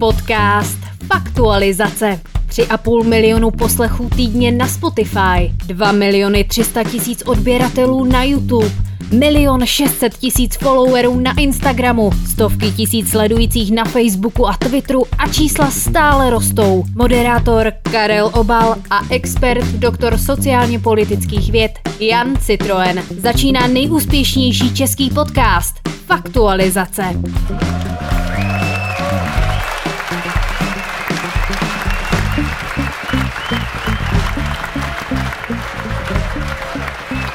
Podcast Faktualizace. 3,5 milionu poslechů týdně na Spotify, 2 miliony 300 tisíc odběratelů na YouTube, milion 600 tisíc followerů na Instagramu, stovky tisíc sledujících na Facebooku a Twitteru a čísla stále rostou. Moderátor Karel Obal a expert doktor sociálně politických věd Jan Citroen. Začíná nejúspěšnější český podcast Faktualizace.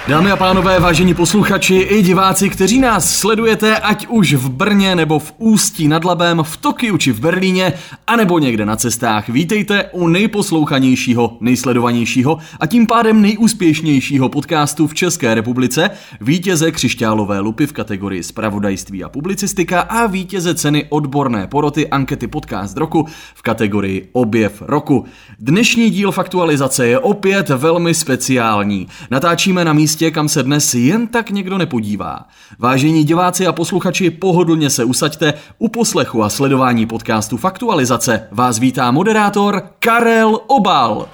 Dámy a pánové, vážení posluchači i diváci, kteří nás sledujete, ať už v Brně nebo v Ústí nad Labem, v Tokiu či v Berlíně, anebo někde na cestách, vítejte u nejposlouchanějšího, nejsledovanějšího a tím pádem nejúspěšnějšího podcastu v České republice, vítěze křišťálové lupy v kategorii spravodajství a publicistika a vítěze ceny odborné poroty ankety podcast roku v kategorii objev roku. Dnešní díl faktualizace je opět velmi speciální. Natáčíme na místě místě, kam se dnes jen tak někdo nepodívá. Vážení diváci a posluchači, pohodlně se usaďte u poslechu a sledování podcastu Faktualizace. Vás vítá moderátor Karel Obal.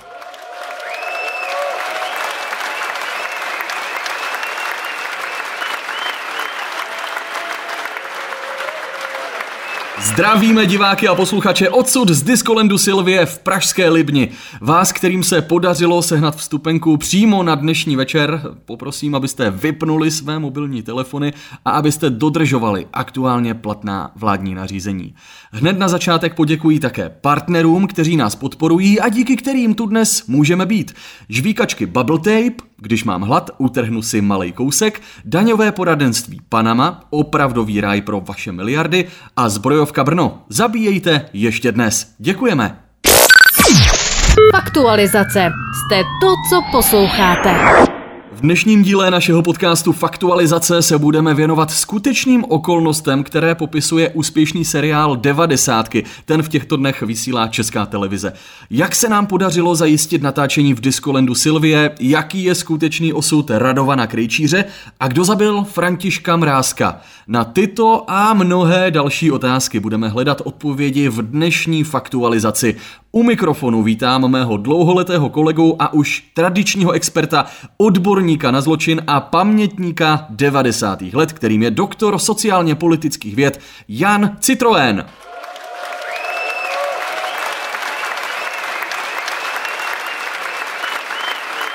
Zdravíme diváky a posluchače odsud z Diskolendu Silvie v Pražské Libni. Vás, kterým se podařilo sehnat vstupenku přímo na dnešní večer, poprosím, abyste vypnuli své mobilní telefony a abyste dodržovali aktuálně platná vládní nařízení. Hned na začátek poděkuji také partnerům, kteří nás podporují a díky kterým tu dnes můžeme být. Žvíkačky Bubble Tape, když mám hlad, utrhnu si malý kousek, daňové poradenství Panama, opravdový ráj pro vaše miliardy a zbrojovka Brno. Zabíjejte ještě dnes. Děkujeme. Faktualizace. Jste to, co posloucháte. V dnešním díle našeho podcastu Faktualizace se budeme věnovat skutečným okolnostem, které popisuje úspěšný seriál 90. Ten v těchto dnech vysílá Česká televize. Jak se nám podařilo zajistit natáčení v Diskolendu Silvie, jaký je skutečný osud Radovana Krejčíře a kdo zabil Františka Mrázka. Na tyto a mnohé další otázky budeme hledat odpovědi v dnešní faktualizaci. U mikrofonu vítám mého dlouholetého kolegu a už tradičního experta, odborníka na zločin a pamětníka 90. let, kterým je doktor sociálně politických věd Jan Citroen.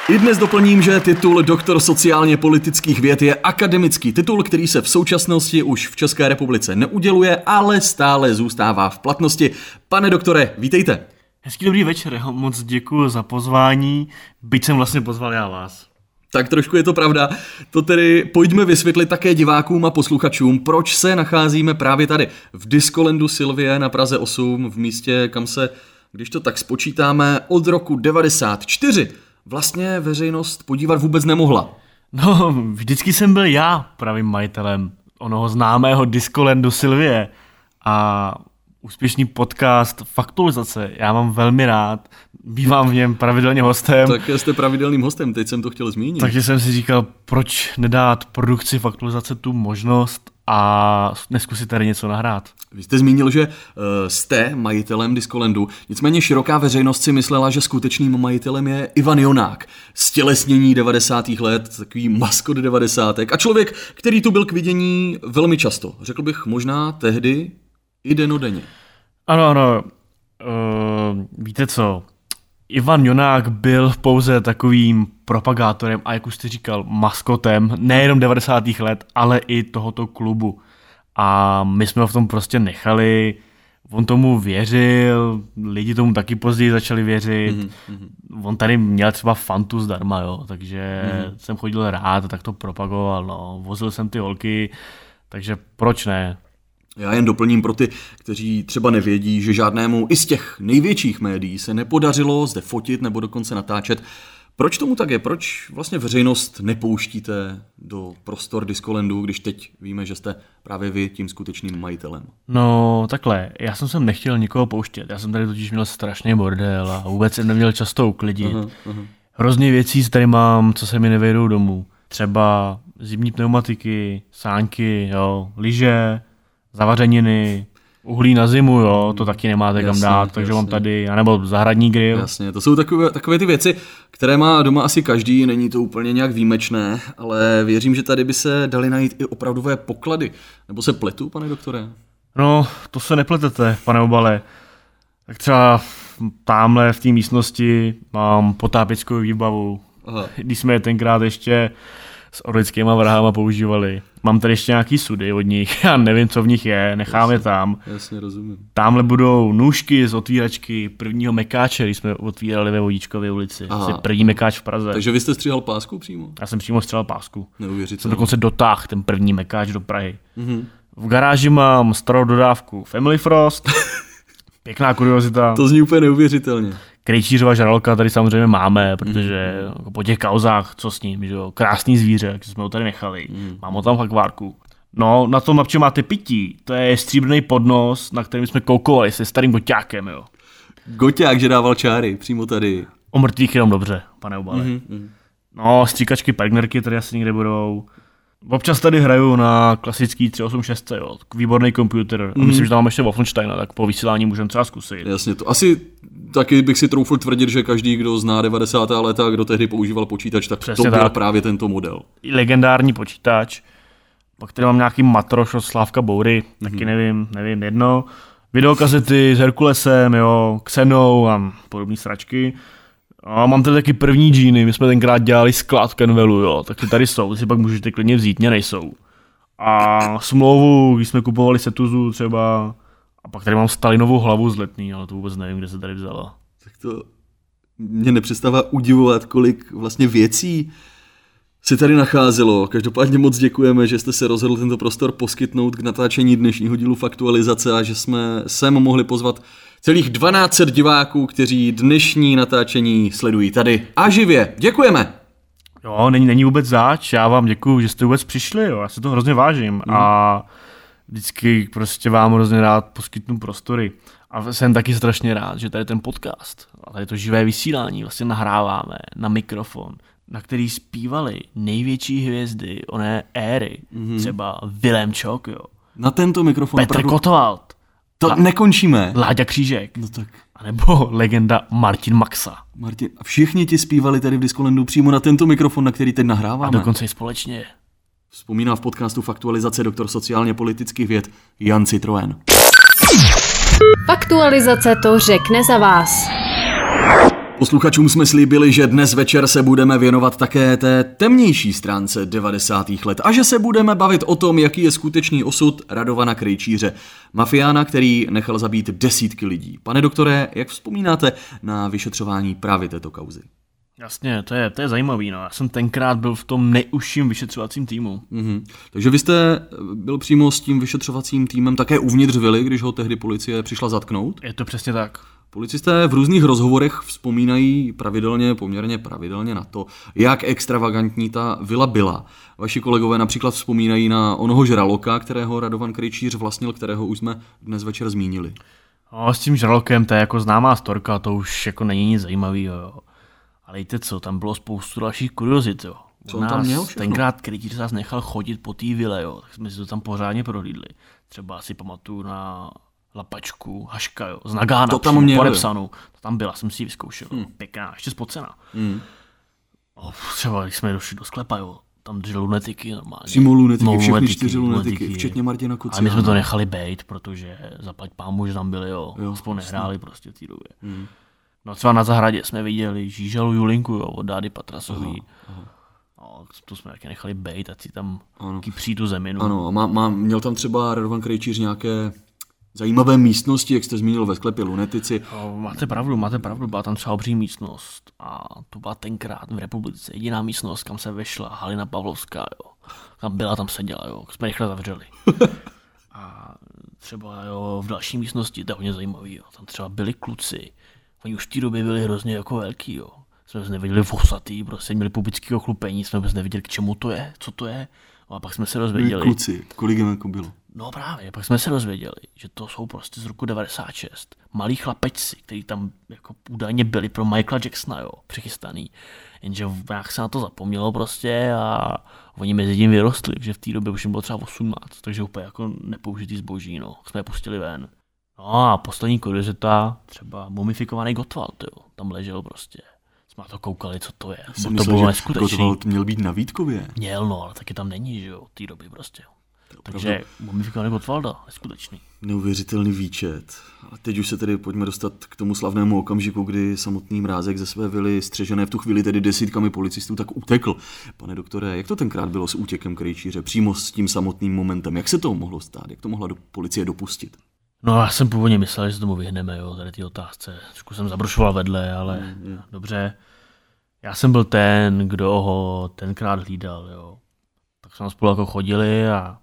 I dnes doplním, že titul doktor sociálně politických věd je akademický titul, který se v současnosti už v České republice neuděluje, ale stále zůstává v platnosti. Pane doktore, vítejte. Hezký dobrý večer, jo. moc děkuji za pozvání, byť jsem vlastně pozval já vás. Tak trošku je to pravda. To tedy pojďme vysvětlit také divákům a posluchačům, proč se nacházíme právě tady v Diskolendu Silvie na Praze 8, v místě, kam se, když to tak spočítáme, od roku 94 vlastně veřejnost podívat vůbec nemohla. No, vždycky jsem byl já pravým majitelem onoho známého Diskolendu Silvie a úspěšný podcast Faktualizace. Já mám velmi rád, bývám v něm pravidelně hostem. Tak jste pravidelným hostem, teď jsem to chtěl zmínit. Takže jsem si říkal, proč nedát produkci Faktualizace tu možnost a neskusit tady něco nahrát. Vy jste zmínil, že uh, jste majitelem Diskolendu, nicméně široká veřejnost si myslela, že skutečným majitelem je Ivan Jonák, stělesnění 90. let, takový maskot 90. a člověk, který tu byl k vidění velmi často. Řekl bych možná tehdy i denodenně. Ano, ano. Uh, víte co? Ivan Jonák byl pouze takovým propagátorem a jak už jste říkal, maskotem nejenom 90. let, ale i tohoto klubu. A my jsme ho v tom prostě nechali, on tomu věřil, lidi tomu taky později začali věřit. Mm-hmm. On tady měl třeba fantu zdarma, jo, takže mm-hmm. jsem chodil rád a tak to propagoval, no. Vozil jsem ty holky, takže proč ne? Já jen doplním pro ty, kteří třeba nevědí, že žádnému i z těch největších médií se nepodařilo zde fotit nebo dokonce natáčet. Proč tomu tak je? Proč vlastně veřejnost nepouštíte do prostor Diskolendu, když teď víme, že jste právě vy tím skutečným majitelem? No takhle, já jsem sem nechtěl nikoho pouštět. Já jsem tady totiž měl strašný bordel a vůbec jsem neměl často uklidit. Aha, aha. Hrozně věcí tady mám, co se mi nevejdou domů. Třeba zimní pneumatiky, sánky, jo, lyže, zavařeniny, Uhlí na zimu, jo, to taky nemáte kam Jasně, dát, takže mám jasně. tady, anebo zahradní grill. Jasně, to jsou takové, takové ty věci, které má doma asi každý, není to úplně nějak výjimečné, ale věřím, že tady by se dali najít i opravdové poklady. Nebo se pletu, pane doktore? No, to se nepletete, pane obale. Tak třeba tamhle v té místnosti mám potápěckou výbavu. Aha. Když jsme je tenkrát ještě s orlickýma vrahama používali. Mám tady ještě nějaký sudy od nich, já nevím, co v nich je, nechám je tam. Jasně, rozumím. Tamhle budou nůžky z otvíračky prvního mekáče, když jsme otvírali ve Vodíčkové ulici. Aha. Asi první mekáč v Praze. Takže vy jste stříhal pásku přímo? Já jsem přímo střelal pásku. Jsem Neuvěřitelné. dokonce dotáhl ten první mekáč do Prahy. Mhm. V garáži mám starou dodávku Family Frost. Pěkná kuriozita. To zní úplně neuvěřitelně. Krejčířova žraloka tady samozřejmě máme, protože jako po těch kauzách, co s ním, že jo, krásný zvíře, jak jsme ho tady nechali, mám ho tam v akvárku. No, na tom, na čem máte pití, to je stříbrný podnos, na kterém jsme koukovali se starým goťákem, jo. Goťák, že dával čáry přímo tady. O mrtvých jenom dobře, pane Obale. Mhm. No, stříkačky Pergnerky tady asi někde budou. Občas tady hraju na klasický 386, jo, výborný počítač. A myslím, že tam mám ještě Wolfensteina, tak po vysílání můžeme třeba zkusit. Jasně, to asi taky bych si troufl tvrdit, že každý, kdo zná 90. léta, kdo tehdy používal počítač, tak Přesně to byl tak. právě tento model. i legendární počítač, pak tady mám nějaký matroš od Slávka Boury, taky nevím, nevím, jedno. Videokazety s Herkulesem, jo, Xenou a podobné sračky. A mám tady taky první džíny, my jsme tenkrát dělali sklad Kenvelu, jo, taky tady jsou, ty si pak můžete klidně vzít, mě nejsou. A smlouvu, když jsme kupovali Setuzu třeba, a pak tady mám Stalinovou hlavu z letný, ale to vůbec nevím, kde se tady vzala. Tak to mě nepřestává udivovat, kolik vlastně věcí se tady nacházelo. Každopádně moc děkujeme, že jste se rozhodl tento prostor poskytnout k natáčení dnešního dílu Faktualizace a že jsme sem mohli pozvat celých 12 diváků, kteří dnešní natáčení sledují tady a živě. Děkujeme! Jo, není, není vůbec záč, já vám děkuji, že jste vůbec přišli, jo, já se to hrozně vážím mm. a vždycky prostě vám hrozně rád poskytnu prostory. A jsem taky strašně rád, že tady ten podcast a tady to živé vysílání vlastně nahráváme na mikrofon, na který zpívali největší hvězdy oné éry, mm. třeba Vilém Čok, jo, Na tento mikrofon Petr opravdu- Kotwald, To nekončíme. Láďa Křížek, No tak, anebo legenda Martin Maxa. Martin, a všichni ti zpívali tady v Diskolendu přímo na tento mikrofon, na který teď A nahráváme. dokonce i společně. Vzpomíná v podcastu Faktualizace doktor sociálně politických věd Jan Citroen. Faktualizace to řekne za vás. Posluchačům jsme slíbili, že dnes večer se budeme věnovat také té temnější stránce 90. let a že se budeme bavit o tom, jaký je skutečný osud Radovana Krejčíře, mafiána, který nechal zabít desítky lidí. Pane doktore, jak vzpomínáte na vyšetřování právě této kauzy? Jasně, to je, to je zajímavý, no. Já jsem tenkrát byl v tom nejužším vyšetřovacím týmu. Mhm. Takže vy jste byl přímo s tím vyšetřovacím týmem také uvnitř vily, když ho tehdy policie přišla zatknout? Je to přesně tak. Policisté v různých rozhovorech vzpomínají pravidelně, poměrně pravidelně na to, jak extravagantní ta vila byla. Vaši kolegové například vzpomínají na onoho žraloka, kterého Radovan Krejčíř vlastnil, kterého už jsme dnes večer zmínili. No, s tím žralokem, to je jako známá storka, to už jako není nic zajímavého, jo. Ale víte co, tam bylo spoustu dalších kuriozit, jo. Co on tam měl všechno? Tenkrát krytíř nás nechal chodit po té vile, jo, tak jsme si to tam pořádně prohlídli. Třeba si pamatuju na lapačku, haška, jo, z Nagána, To tam přímo měl, podepsanou. To tam byla, jsem si ji vyzkoušel, hmm. pěkná, ještě spocená. Hmm. O, třeba když jsme došli do sklepa, jo, tam držel lunetiky normálně. Přímo lunetiky, No, všechny čtyři lunetiky, včetně Martina A my Kuciana. jsme to nechali bejt, protože zaplať pámu, že tam byli, jo. Jo, Aspoň jasně. nehráli prostě v té době. Hmm. No třeba na zahradě jsme viděli Žížalu Julinku, jo, od Dády Patrasový. No, to jsme taky nechali bejt, ať si tam Ano. kypří tu zeminu. Ano, a má, má, měl tam třeba Radovan Krejčíř nějaké zajímavé místnosti, jak jste zmínil ve sklepě lunetici. Máte pravdu, máte pravdu, byla tam třeba obří místnost a to byla tenkrát v republice jediná místnost, kam se vešla Halina Pavlovská, jo. Tam byla, tam seděla, jo, jsme rychle zavřeli. A třeba jo, v další místnosti, to je hodně zajímavý, jo. tam třeba byli kluci, oni už v té době byli hrozně jako velký, jo. Jsme vůbec nevěděli vosatý, prostě měli pubického chlupení, jsme vůbec nevěděli, k čemu to je, co to je. No a pak jsme se dozvěděli. Kluci, kolik jim jako bylo? No právě, pak jsme se dozvěděli, že to jsou prostě z roku 96. Malí chlapečci, kteří tam jako údajně byli pro Michaela Jacksona, jo, přichystaný. Jenže jak se na to zapomnělo prostě a oni mezi tím vyrostli, že v té době už jim bylo třeba 18, takže úplně jako nepoužitý zboží, no, jsme je pustili ven. No a poslední kuriozita, třeba mumifikovaný Gottwald, jo, tam ležel prostě. Jsme na to koukali, co to je. Jsem to myslel, bylo že neskutečný. Gottwald měl být na Vítkově. Měl, no, ale taky tam není, že jo, od té doby prostě. Takže mumifikovaný Gottwalda, neskutečný. Neuvěřitelný výčet. A teď už se tedy pojďme dostat k tomu slavnému okamžiku, kdy samotný mrázek ze své vily, střežené v tu chvíli tedy desítkami policistů, tak utekl. Pane doktore, jak to tenkrát bylo s útěkem krejčíře, přímo s tím samotným momentem? Jak se to mohlo stát? Jak to mohla do policie dopustit? No já jsem původně myslel, že se tomu vyhneme, jo, tady ty otázce. Trošku jsem zabrušoval vedle, ale mm, dobře. Já jsem byl ten, kdo ho tenkrát hlídal, jo. Tak jsme spolu jako chodili a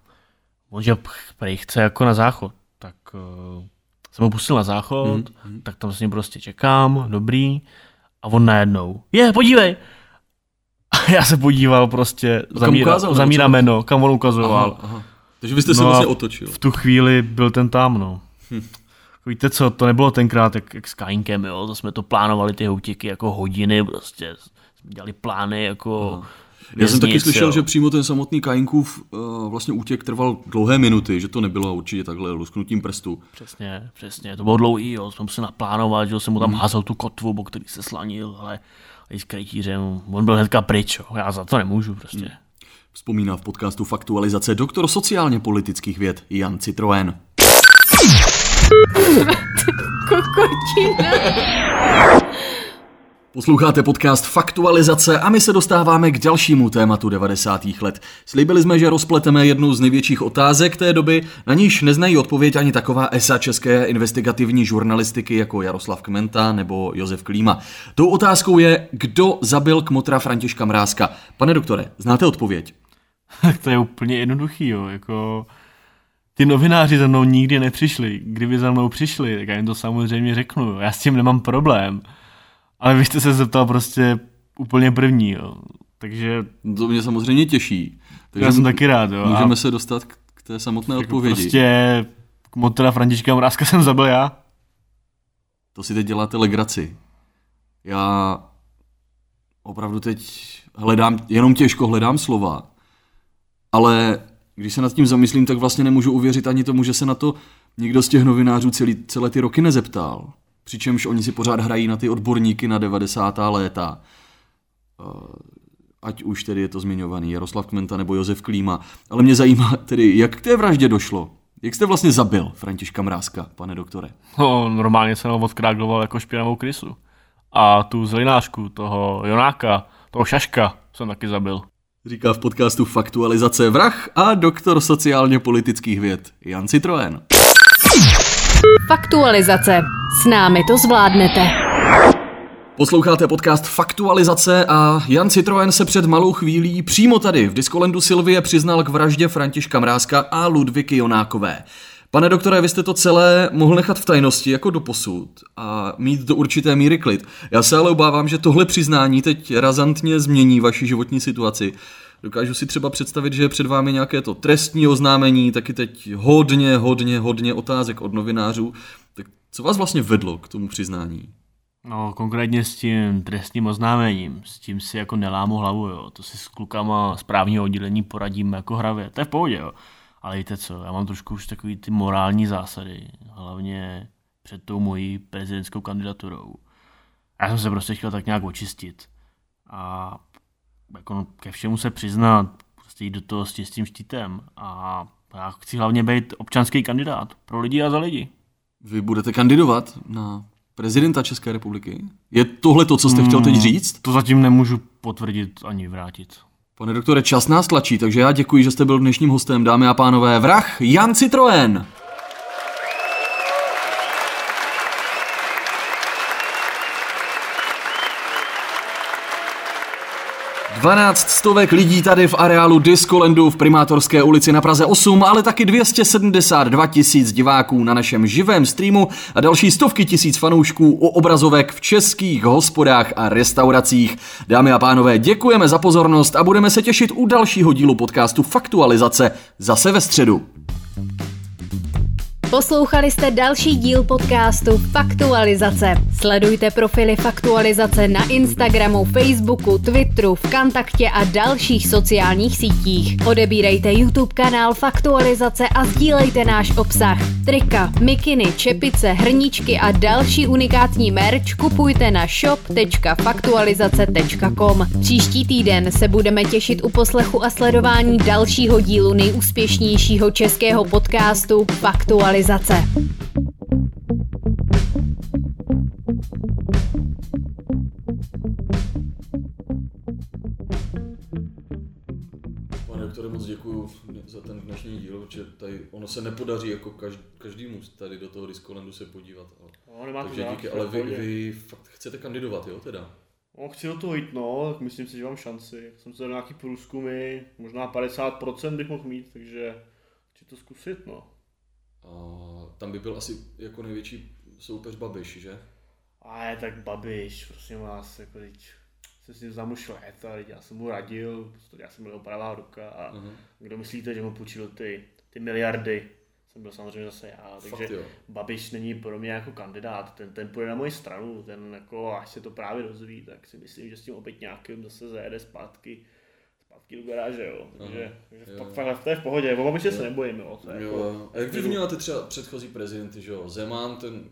on, že prej chce jako na záchod, tak uh, jsem ho pustil na záchod, mm, tak tam s ním prostě čekám, dobrý, a on najednou, je, podívej! A já se podíval prostě za, kam mý, ukázal, za nebo mý co? rameno, kam on ukazoval. aha. Takže vy jste se No a vlastně otočil. V tu chvíli byl ten tam, no. Hm. Víte co, to nebylo tenkrát jak, jak s Kainkem, jo, to jsme to plánovali ty útěky jako hodiny, prostě jsme dělali plány jako Já jsem taky slyšel, jo. že přímo ten samotný Kainkův uh, vlastně útěk trval dlouhé minuty, že to nebylo určitě takhle lusknutím prstu. Přesně, přesně, to bylo dlouhý, jo, jsme museli naplánovat, že jsem mu tam Mhm. házel tu kotvu, po který se slanil, ale i s krejtířem, on byl hnedka pryč, jo, já za to nemůžu prostě. Mhm. Vzpomíná v podcastu Faktualizace doktor sociálně politických věd Jan Citroen. Kokočina. Posloucháte podcast Faktualizace a my se dostáváme k dalšímu tématu 90. let. Slíbili jsme, že rozpleteme jednu z největších otázek té doby, na níž neznají odpověď ani taková esa české investigativní žurnalistiky jako Jaroslav Kmenta nebo Josef Klíma. Tou otázkou je, kdo zabil kmotra Františka Mrázka. Pane doktore, znáte odpověď? Tak to je úplně jednoduchý, jo, jako ty novináři za mnou nikdy nepřišli. Kdyby za mnou přišli, tak já jim to samozřejmě řeknu, já s tím nemám problém. Ale vy jste se zeptal prostě úplně první, jo. Takže To mě samozřejmě těší. já jsem taky rád, jo. Můžeme A se dostat k k té samotné jako odpovědi. Prostě kmotra Františka Mrázka jsem zabil já. To si teď děláte legraci. Já opravdu teď hledám, jenom těžko hledám slova, ale když se nad tím zamyslím, tak vlastně nemůžu uvěřit ani tomu, že se na to nikdo z těch novinářů celý, celé ty roky nezeptal. Přičemž oni si pořád hrají na ty odborníky na 90. léta. Eh, Ať už tedy je to zmiňovaný Jaroslav Kmenta nebo Josef Klíma. Ale mě zajímá tedy, jak k té vraždě došlo. Jak jste vlastně zabil Františka Mrázka, pane doktore? No, normálně jsem ho odkrágloval jako špinavou krysu. A tu zelinářku, toho Jonáka, toho Šaška jsem taky zabil. Říká v podcastu Faktualizace vrah a doktor sociálně politických věd Jan Citroen. Faktualizace. S námi to zvládnete. Posloucháte podcast Faktualizace a Jan Citroen se před malou chvílí přímo tady v Diskolendu Silvie přiznal k vraždě Františka Mrázka a Ludviky Jonákové. Pane doktore, vy jste to celé mohl nechat v tajnosti jako do posud a mít do určité míry klid. Já se ale obávám, že tohle přiznání teď razantně změní vaši životní situaci. Dokážu si třeba představit, že je před vámi nějaké to trestní oznámení, taky teď hodně, hodně, hodně otázek od novinářů. Tak co vás vlastně vedlo k tomu přiznání? No, konkrétně s tím trestním oznámením, s tím si jako nelámu hlavu, jo. To si s klukama z právního oddělení poradíme jako hravě. To je v pohodě, jo. Ale víte co, já mám trošku už takový ty morální zásady, hlavně před tou mojí prezidentskou kandidaturou. Já jsem se prostě chtěl tak nějak očistit. A jako ke všemu se přiznat, prostě jít do toho s tím štítem. A já chci hlavně být občanský kandidát pro lidi a za lidi. Vy budete kandidovat na prezidenta České republiky? Je tohle to, co jste chtěl teď říct? To zatím nemůžu potvrdit ani vrátit. Pane doktore, čas nás tlačí, takže já děkuji, že jste byl dnešním hostem, dámy a pánové. Vrah Jan Citroen! Dvanáct stovek lidí tady v areálu Discolandu v Primátorské ulici na Praze 8, ale taky 272 tisíc diváků na našem živém streamu a další stovky tisíc fanoušků u obrazovek v českých hospodách a restauracích. Dámy a pánové, děkujeme za pozornost a budeme se těšit u dalšího dílu podcastu Faktualizace zase ve středu. Poslouchali jste další díl podcastu Faktualizace. Sledujte profily Faktualizace na Instagramu, Facebooku, Twitteru, Vkontaktě a dalších sociálních sítích. Odebírejte YouTube kanál Faktualizace a sdílejte náš obsah. Trika, mikiny, čepice, hrníčky a další unikátní merch kupujte na shop.faktualizace.com. Příští týden se budeme těšit u poslechu a sledování dalšího dílu nejúspěšnějšího českého podcastu Faktualizace. Pane doktore, moc děkuji za ten dnešní díl, protože tady ono se nepodaří jako každý, každému tady do toho Discolandu se podívat. Ale, No, takže díky, ale vy, vy fakt chcete kandidovat, jo teda? No, chci do toho jít, no, tak myslím si, že mám šanci. Jsem se dal nějaký průzkumy, možná 50% bych mohl mít, takže chci to zkusit, no. A tam by byl asi jako největší soupeř Babiš, že? A je tak Babiš, prosím vás, jako teď jsem s ním zamušl léta, já jsem mu radil, prostě já jsem byl jeho pravá ruka a Aha. kdo myslíte, že mu půjčil ty, ty miliardy, jsem byl samozřejmě zase já, Fakt takže jo. Babiš není pro mě jako kandidát, ten, ten půjde na moji stranu, ten jako, až se to právě dozví, tak si myslím, že s tím opět nějakým zase zajede zpátky, do garáže, jo. Takže, Aha, takže jo. fakt, fakt, to je v pohodě, o Babiše se nebojím, jo. To je Jo, jako, jo. A jak vy vnímáte třeba předchozí prezidenty, že jo? Zeman, ten,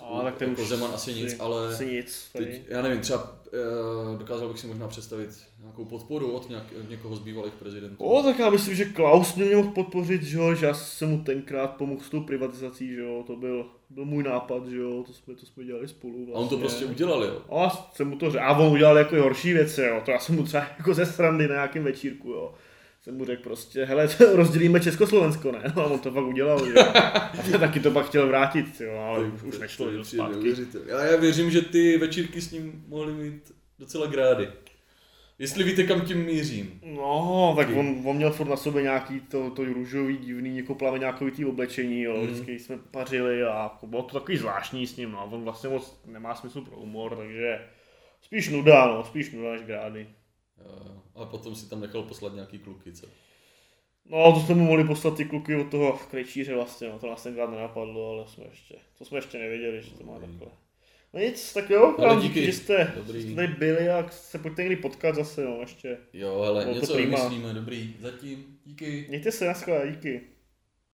a, tak ten jako Zeman asi nic, ale Asi nic, teď, já nevím, třeba eh, dokázal bych si možná představit nějakou podporu od, nějak, od někoho z bývalých prezidentů. O, tak já myslím, že Klaus mě mohl podpořit, že jo, že já jsem mu tenkrát pomohl s tou privatizací, že jo, to byl, byl můj nápad, že jo, to jsme, to jsme dělali spolu vlastně. A on to prostě udělal, jo? A jsem mu to řekl, a on udělal jako horší věci, jo, to já jsem mu třeba jako ze srandy na nějakém večírku, jo. Jsem mu řekl prostě, hele, to rozdělíme Československo, ne? No a on to pak udělal, že jo. A taky to pak chtěl vrátit, jo, ale už, už nešlo, přijde zpátky. Já, já věřím, že ty večírky s ním mohly mít docela grády. Jestli víte, kam tím mířím. No, tak on, on měl furt na sobě nějaký to, to růžový, divný, jako plaveňákový tý oblečení, jo, Mhm. vždycky jsme pařili a jako bylo to takový zvláštní s ním, no, on vlastně moc nemá smysl pro humor, takže spíš nuda, no, spíš nuda než grády. Jo, A potom si tam nechal poslat nějaký kluky, co? No, to jsme mu mohli poslat ty kluky od toho krejčíře vlastně, no, to nás tenkrát nenapadlo, ale jsme ještě, to jsme ještě nevěděli, že to má takhle. No nic, tak jo, Ale díky. díky, že jste, Dobrý. jste tady byli a se pojďte někdy potkat zase, no, ještě. Jo, hele, Bylo něco vymyslíme, dobrý. Zatím, díky. Mějte se, naschle, díky.